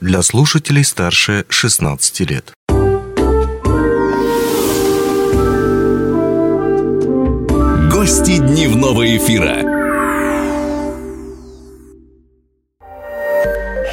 для слушателей старше 16 лет. Гости дневного эфира.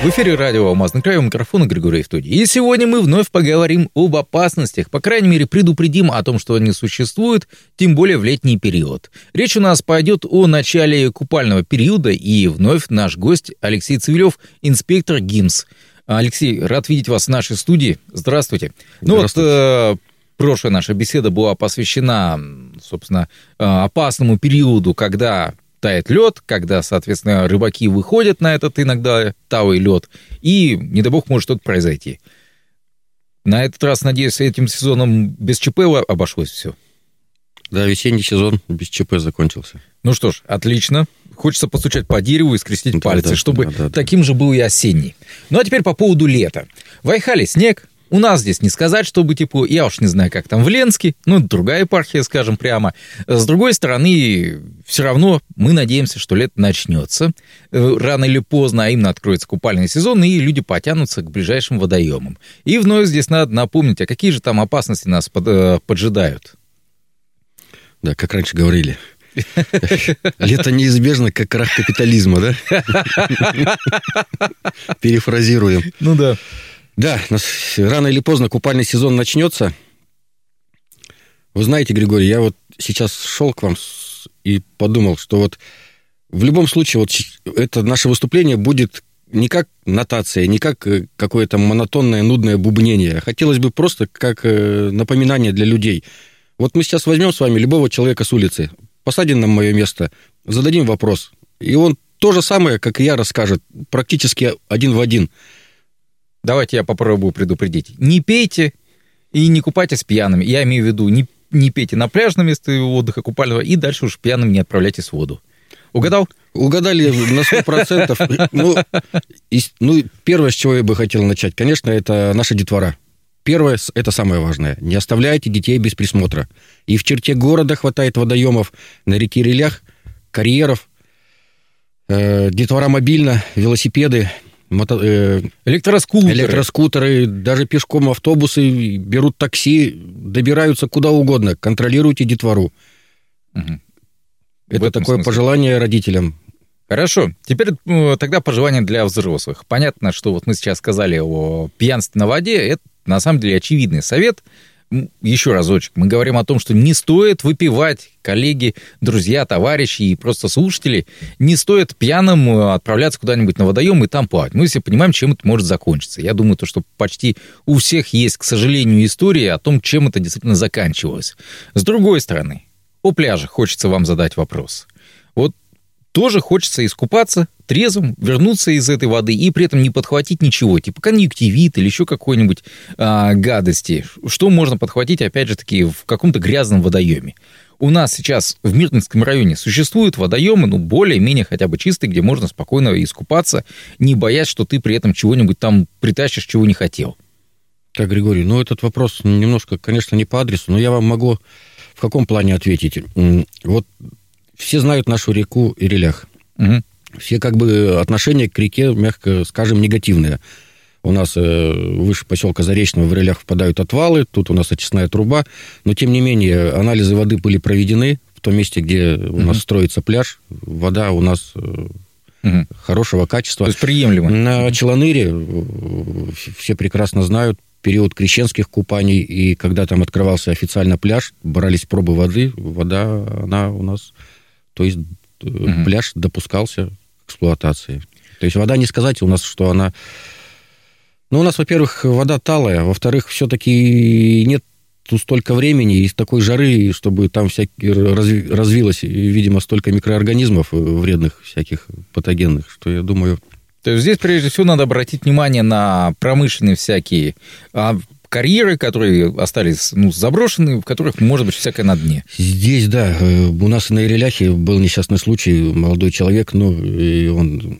В эфире радио «Алмазный край» у микрофона Григорий Студии. И сегодня мы вновь поговорим об опасностях, по крайней мере, предупредим о том, что они существуют, тем более в летний период. Речь у нас пойдет о начале купального периода, и вновь наш гость Алексей Цивилев, инспектор ГИМС. Алексей, рад видеть вас в нашей студии. Здравствуйте. Ну вот, э, прошлая наша беседа была посвящена, собственно, э, опасному периоду, когда тает лед, когда, соответственно, рыбаки выходят на этот иногда талый лед, и, не дай бог, может что-то произойти. На этот раз, надеюсь, этим сезоном без ЧП обошлось все. Да, весенний сезон без ЧП закончился. Ну что ж, отлично. Хочется постучать по дереву и скрестить да, пальцы, да, чтобы да, да, таким же был и осенний. Ну а теперь по поводу лета. В Айхале снег, у нас здесь не сказать, чтобы тепло. Я уж не знаю, как там в Ленске. Ну, другая епархия, скажем прямо. С другой стороны, все равно мы надеемся, что лето начнется. Э, рано или поздно, а именно откроется купальный сезон, и люди потянутся к ближайшим водоемам. И вновь здесь надо напомнить, а какие же там опасности нас э, поджидают? Да, как раньше говорили, Лето неизбежно, как крах капитализма, да? Перефразируем. Ну да. Да, рано или поздно купальный сезон начнется. Вы знаете, Григорий, я вот сейчас шел к вам и подумал, что вот в любом случае вот это наше выступление будет не как нотация, не как э, какое-то монотонное, нудное бубнение. Хотелось бы просто как э, напоминание для людей. Вот мы сейчас возьмем с вами любого человека с улицы, посадим на мое место, зададим вопрос, и он то же самое, как и я, расскажет, практически один в один – Давайте я попробую предупредить. Не пейте и не купайтесь пьяными. Я имею в виду, не, не пейте на пляжном месте отдыха купального, и дальше уж пьяным не отправляйтесь в воду. Угадал? Угадали на 100%. ну, ну, первое, с чего я бы хотел начать, конечно, это наша детвора. Первое, это самое важное. Не оставляйте детей без присмотра. И в черте города хватает водоемов, на реке Релях, карьеров, э, детвора мобильно, велосипеды, Мото... Э, электроскутеры. Электроскутеры, даже пешком автобусы, берут такси, добираются куда угодно. Контролируйте детвору. Угу. Это такое смысле. пожелание родителям. Хорошо. Теперь тогда пожелание для взрослых. Понятно, что вот мы сейчас сказали о пьянстве на воде. Это на самом деле очевидный совет еще разочек, мы говорим о том, что не стоит выпивать, коллеги, друзья, товарищи и просто слушатели, не стоит пьяным э, отправляться куда-нибудь на водоем и там плавать. Мы все понимаем, чем это может закончиться. Я думаю, то, что почти у всех есть, к сожалению, история о том, чем это действительно заканчивалось. С другой стороны, о пляже хочется вам задать вопрос. Тоже хочется искупаться, трезвым, вернуться из этой воды и при этом не подхватить ничего, типа конъюнктивит или еще какой-нибудь а, гадости. Что можно подхватить, опять же таки, в каком-то грязном водоеме? У нас сейчас в Мирнинском районе существуют водоемы, ну, более-менее хотя бы чистые, где можно спокойно искупаться, не боясь, что ты при этом чего-нибудь там притащишь, чего не хотел. Так, Григорий, ну, этот вопрос немножко, конечно, не по адресу, но я вам могу в каком плане ответить. Вот все знают нашу реку Ирелях. Угу. Все как бы отношения к реке, мягко скажем, негативные. У нас э, выше поселка Заречного в Ирелях впадают отвалы, тут у нас очистная труба, но тем не менее анализы воды были проведены в том месте, где у нас строится пляж, вода у нас угу. хорошего качества. То есть приемлемо. На Челаныре э, все прекрасно знают, период крещенских купаний, и когда там открывался официально пляж, брались пробы воды, вода, она у нас то есть угу. пляж допускался к эксплуатации. То есть вода, не сказать у нас, что она... Ну, у нас, во-первых, вода талая, во-вторых, все-таки нет тут столько времени и такой жары, чтобы там всякие разви, развилось, видимо, столько микроорганизмов вредных всяких патогенных, что я думаю... То есть здесь, прежде всего, надо обратить внимание на промышленные всякие а карьеры, которые остались ну, заброшены, в которых может быть всякое на дне. Здесь, да. Э, у нас на Иреляхе был несчастный случай. Молодой человек, ну, и он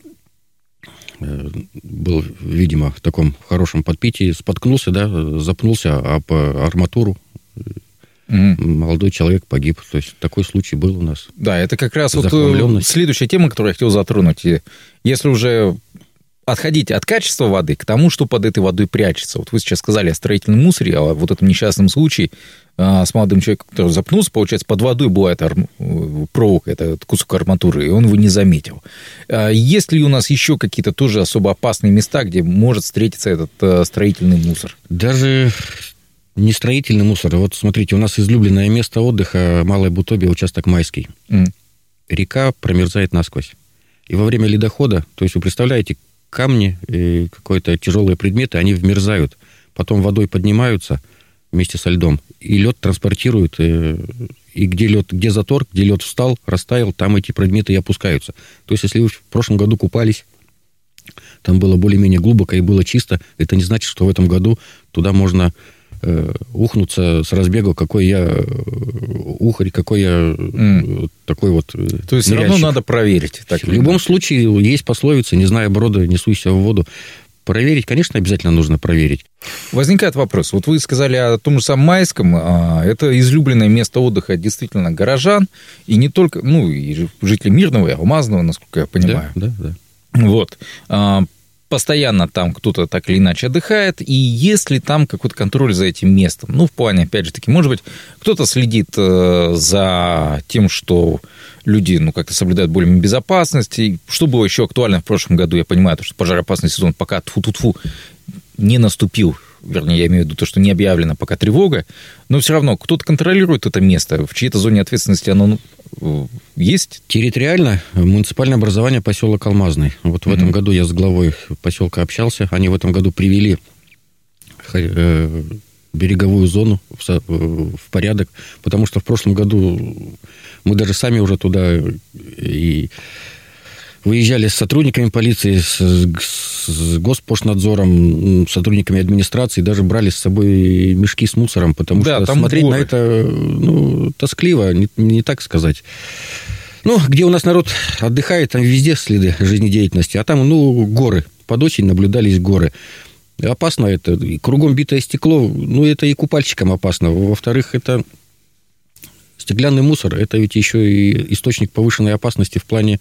э, был, видимо, в таком хорошем подпитии, споткнулся, да, запнулся об арматуру. Угу. Молодой человек погиб. То есть такой случай был у нас. Да, это как раз вот э, следующая тема, которую я хотел затронуть. Если уже отходить от качества воды к тому, что под этой водой прячется. Вот вы сейчас сказали о строительном мусоре, а вот этом несчастном случае а, с молодым человеком, который запнулся, получается, под водой была эта проволока, этот кусок арматуры, и он его не заметил. А есть ли у нас еще какие-то тоже особо опасные места, где может встретиться этот э, строительный мусор? Даже не строительный мусор. Вот смотрите, у нас излюбленное место отдыха Малая Бутобия, участок Майский. Mm. Река промерзает насквозь. И во время ледохода, то есть вы представляете, камни, и какие-то тяжелые предметы, они вмерзают, потом водой поднимаются вместе со льдом, и лед транспортируют, э, и где лед, где затор, где лед встал, растаял, там эти предметы и опускаются. То есть, если вы в прошлом году купались, там было более-менее глубоко и было чисто, это не значит, что в этом году туда можно э, ухнуться с разбегу, какой я э, ухарь, какой я mm. такой вот То есть ныряльщик. все равно надо проверить. Так в любом случае есть пословица, не зная брода, не суйся в воду. Проверить, конечно, обязательно нужно проверить. Возникает вопрос. Вот вы сказали о том же самом Майском. А, это излюбленное место отдыха действительно горожан. И не только, ну, и жители Мирного и Алмазного, насколько я понимаю. Да, да, да. Вот. Постоянно там кто-то так или иначе отдыхает, и есть ли там какой-то контроль за этим местом? Ну, в плане, опять же таки, может быть, кто-то следит э, за тем, что люди, ну, как-то соблюдают более безопасность. И что было еще актуально в прошлом году, я понимаю, то, что пожароопасный сезон пока тфу тфу тфу не наступил, вернее, я имею в виду то, что не объявлена пока тревога, но все равно кто-то контролирует это место, в чьей-то зоне ответственности оно ну, есть? Территориально муниципальное образование поселок Алмазный. Вот в mm-hmm. этом году я с главой поселка общался. Они в этом году привели э, береговую зону в, в порядок, потому что в прошлом году мы даже сами уже туда и выезжали с сотрудниками полиции, с, с Госпошнадзором, сотрудниками администрации, даже брали с собой мешки с мусором, потому да, что смотреть горы. на это ну, тоскливо, не, не так сказать. Ну, где у нас народ отдыхает, там везде следы жизнедеятельности, а там, ну, горы. Под осень наблюдались горы. Опасно это. И кругом битое стекло, ну, это и купальщикам опасно. Во-вторых, это стеклянный мусор. Это ведь еще и источник повышенной опасности в плане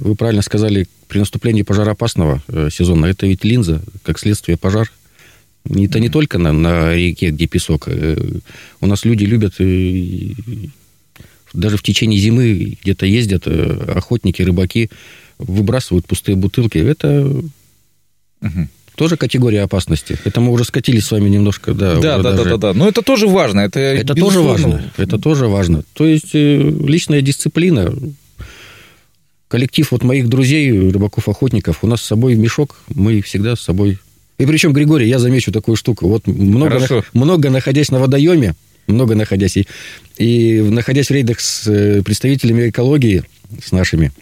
вы правильно сказали, при наступлении пожароопасного э, сезона, это ведь линза, как следствие пожар. Это не только на, на реке, где песок. Э, у нас люди любят и, даже в течение зимы где-то ездят э, охотники, рыбаки, выбрасывают пустые бутылки. Это угу. тоже категория опасности. Это мы уже скатились с вами немножко, да. Да, да, даже... да, да, да. Но это тоже важно. Это, это тоже важно. Это тоже важно. То есть личная дисциплина, коллектив вот моих друзей, рыбаков-охотников, у нас с собой мешок, мы всегда с собой... И причем, Григорий, я замечу такую штуку. Вот много, на, много находясь на водоеме, много находясь, и, и находясь в рейдах с э, представителями экологии, с нашими,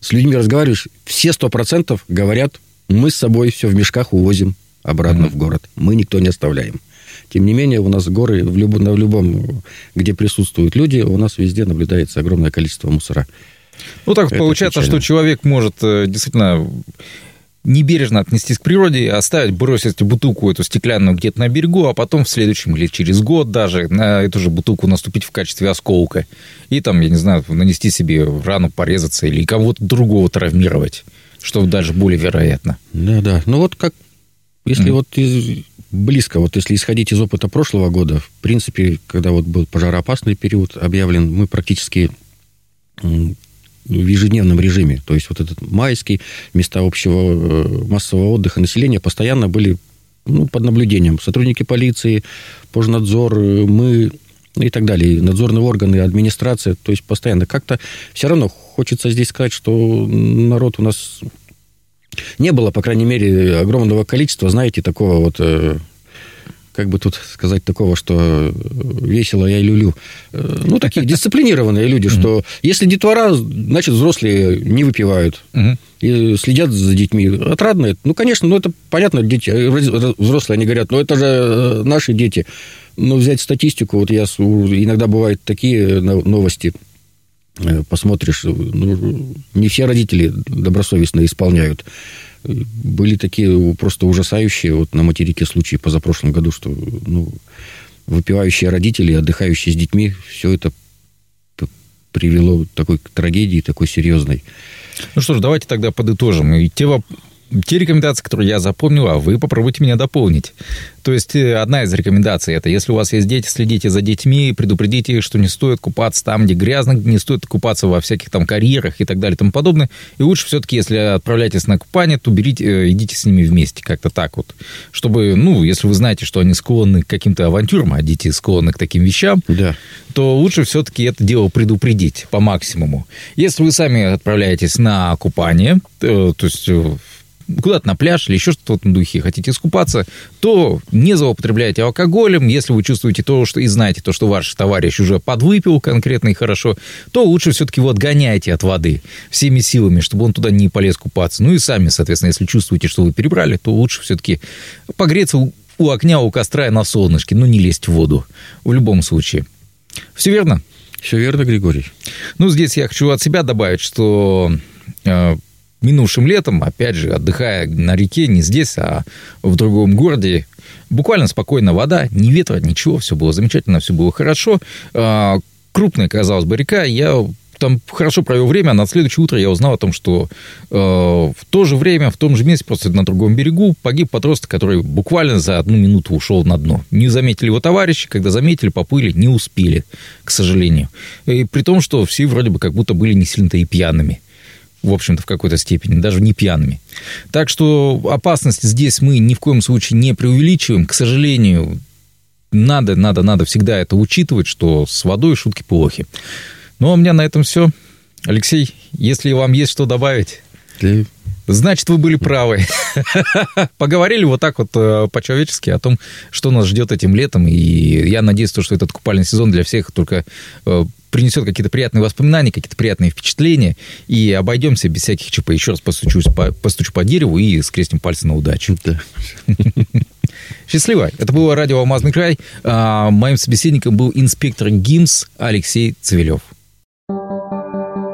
с людьми разговариваешь, все сто процентов говорят, мы с собой все в мешках увозим обратно mm-hmm. в город. Мы никто не оставляем. Тем не менее, у нас горы в, люб, в любом, где присутствуют люди, у нас везде наблюдается огромное количество мусора. Ну, так это получается, печально. что человек может э, действительно небережно отнестись к природе, оставить, бросить бутылку эту стеклянную где-то на берегу, а потом в следующем или через год даже на эту же бутылку наступить в качестве осколка. И там, я не знаю, нанести себе рану, порезаться или кого-то другого травмировать, что даже более вероятно. Да-да. Ну вот как, если mm. вот из, близко, вот если исходить из опыта прошлого года, в принципе, когда вот был пожароопасный период объявлен, мы практически в ежедневном режиме. То есть вот этот майский, места общего э, массового отдыха населения постоянно были ну, под наблюдением. Сотрудники полиции, пожнадзор, э, мы и так далее, надзорные органы, администрация, то есть постоянно как-то все равно хочется здесь сказать, что народ у нас не было, по крайней мере, огромного количества, знаете, такого вот э, как бы тут сказать такого, что э, весело я люлю. Э, ну, такие дисциплинированные люди, что если детвора, значит, взрослые не выпивают и следят за детьми. Отрадно это. Ну, конечно, ну, это понятно, дети, э, взрослые, они говорят, ну, это же наши дети. Но взять статистику, вот я иногда бывают такие новости, посмотришь, ну, не все родители добросовестно исполняют были такие просто ужасающие вот на материке случаи позапрошлом году, что ну, выпивающие родители, отдыхающие с детьми, все это привело к такой трагедии, такой серьезной. Ну что ж, давайте тогда подытожим. И те те рекомендации, которые я запомнил, а вы попробуйте меня дополнить. То есть э, одна из рекомендаций это, если у вас есть дети, следите за детьми, предупредите их, что не стоит купаться там, где грязно, не стоит купаться во всяких там карьерах и так далее и тому подобное. И лучше все-таки, если отправляетесь на купание, то берите, э, идите с ними вместе, как-то так вот. Чтобы, ну, если вы знаете, что они склонны к каким-то авантюрам, а дети склонны к таким вещам, да. то лучше все-таки это дело предупредить по максимуму. Если вы сами отправляетесь на купание, то, э, то есть куда-то на пляж или еще что-то в этом духе, хотите искупаться, то не злоупотребляйте алкоголем. Если вы чувствуете то, что и знаете то, что ваш товарищ уже подвыпил конкретно и хорошо, то лучше все-таки вот гоняйте от воды всеми силами, чтобы он туда не полез купаться. Ну и сами, соответственно, если чувствуете, что вы перебрали, то лучше все-таки погреться у огня, у костра и на солнышке, но не лезть в воду в любом случае. Все верно? Все верно, Григорий. Ну, здесь я хочу от себя добавить, что э, минувшим летом, опять же, отдыхая на реке, не здесь, а в другом городе, буквально спокойно вода, ни ветра, ничего, все было замечательно, все было хорошо. А, крупная, казалось бы, река, я там хорошо провел время, а на следующее утро я узнал о том, что э, в то же время, в том же месте, просто на другом берегу, погиб подросток, который буквально за одну минуту ушел на дно. Не заметили его товарищи, когда заметили, поплыли, не успели, к сожалению. И при том, что все вроде бы как будто были не сильно-то и пьяными в общем-то, в какой-то степени, даже не пьяными. Так что опасность здесь мы ни в коем случае не преувеличиваем. К сожалению, надо, надо, надо всегда это учитывать, что с водой шутки плохи. Ну, а у меня на этом все. Алексей, если вам есть что добавить... Значит, вы были правы. Поговорили вот так вот э, по-человечески о том, что нас ждет этим летом. И я надеюсь, что этот купальный сезон для всех только э, принесет какие-то приятные воспоминания, какие-то приятные впечатления. И обойдемся без всяких ЧП. Еще раз постучусь по, постучу по дереву и скрестим пальцы на удачу. Да. Счастливо. Это было радио «Алмазный край». А, моим собеседником был инспектор ГИМС Алексей Цивилев.